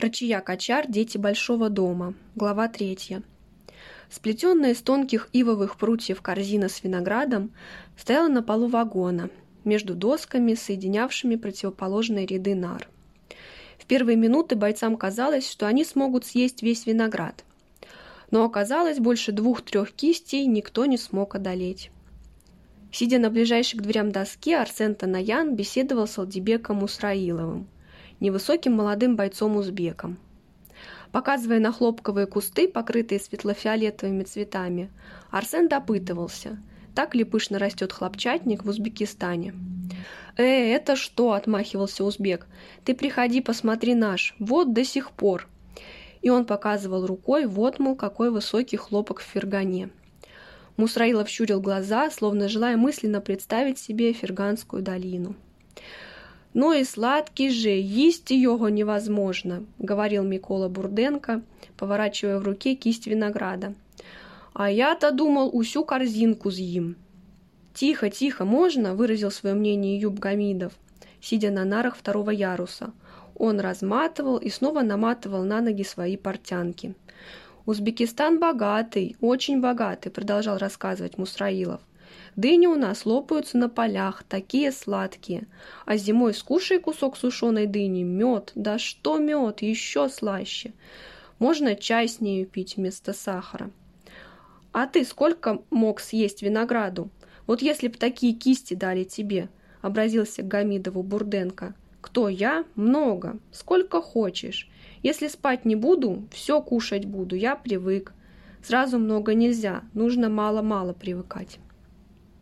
Рычия Кочар «Дети большого дома». Глава третья. Сплетенная из тонких ивовых прутьев корзина с виноградом стояла на полу вагона, между досками, соединявшими противоположные ряды нар. В первые минуты бойцам казалось, что они смогут съесть весь виноград. Но оказалось, больше двух-трех кистей никто не смог одолеть. Сидя на ближайшей к дверям доске, Арсен Танаян беседовал с Алдибеком Усраиловым – невысоким молодым бойцом-узбеком. Показывая на хлопковые кусты, покрытые светло-фиолетовыми цветами, Арсен допытывался, так ли пышно растет хлопчатник в Узбекистане. «Э, это что?» – отмахивался узбек. «Ты приходи, посмотри наш, вот до сих пор». И он показывал рукой, вот, мол, какой высокий хлопок в фергане. Мусраилов щурил глаза, словно желая мысленно представить себе Ферганскую долину. «Ну и сладкий же, есть его невозможно», — говорил Микола Бурденко, поворачивая в руке кисть винограда. «А я-то думал, усю корзинку съем». «Тихо, тихо, можно?» — выразил свое мнение Юб Гамидов, сидя на нарах второго яруса. Он разматывал и снова наматывал на ноги свои портянки. «Узбекистан богатый, очень богатый», — продолжал рассказывать Мусраилов. Дыни у нас лопаются на полях, такие сладкие. А зимой скушай кусок сушеной дыни, мед, да что мед, еще слаще. Можно чай с нею пить вместо сахара. А ты сколько мог съесть винограду? Вот если б такие кисти дали тебе, образился к Гамидову Бурденко. Кто я? Много. Сколько хочешь. Если спать не буду, все кушать буду, я привык. Сразу много нельзя, нужно мало-мало привыкать.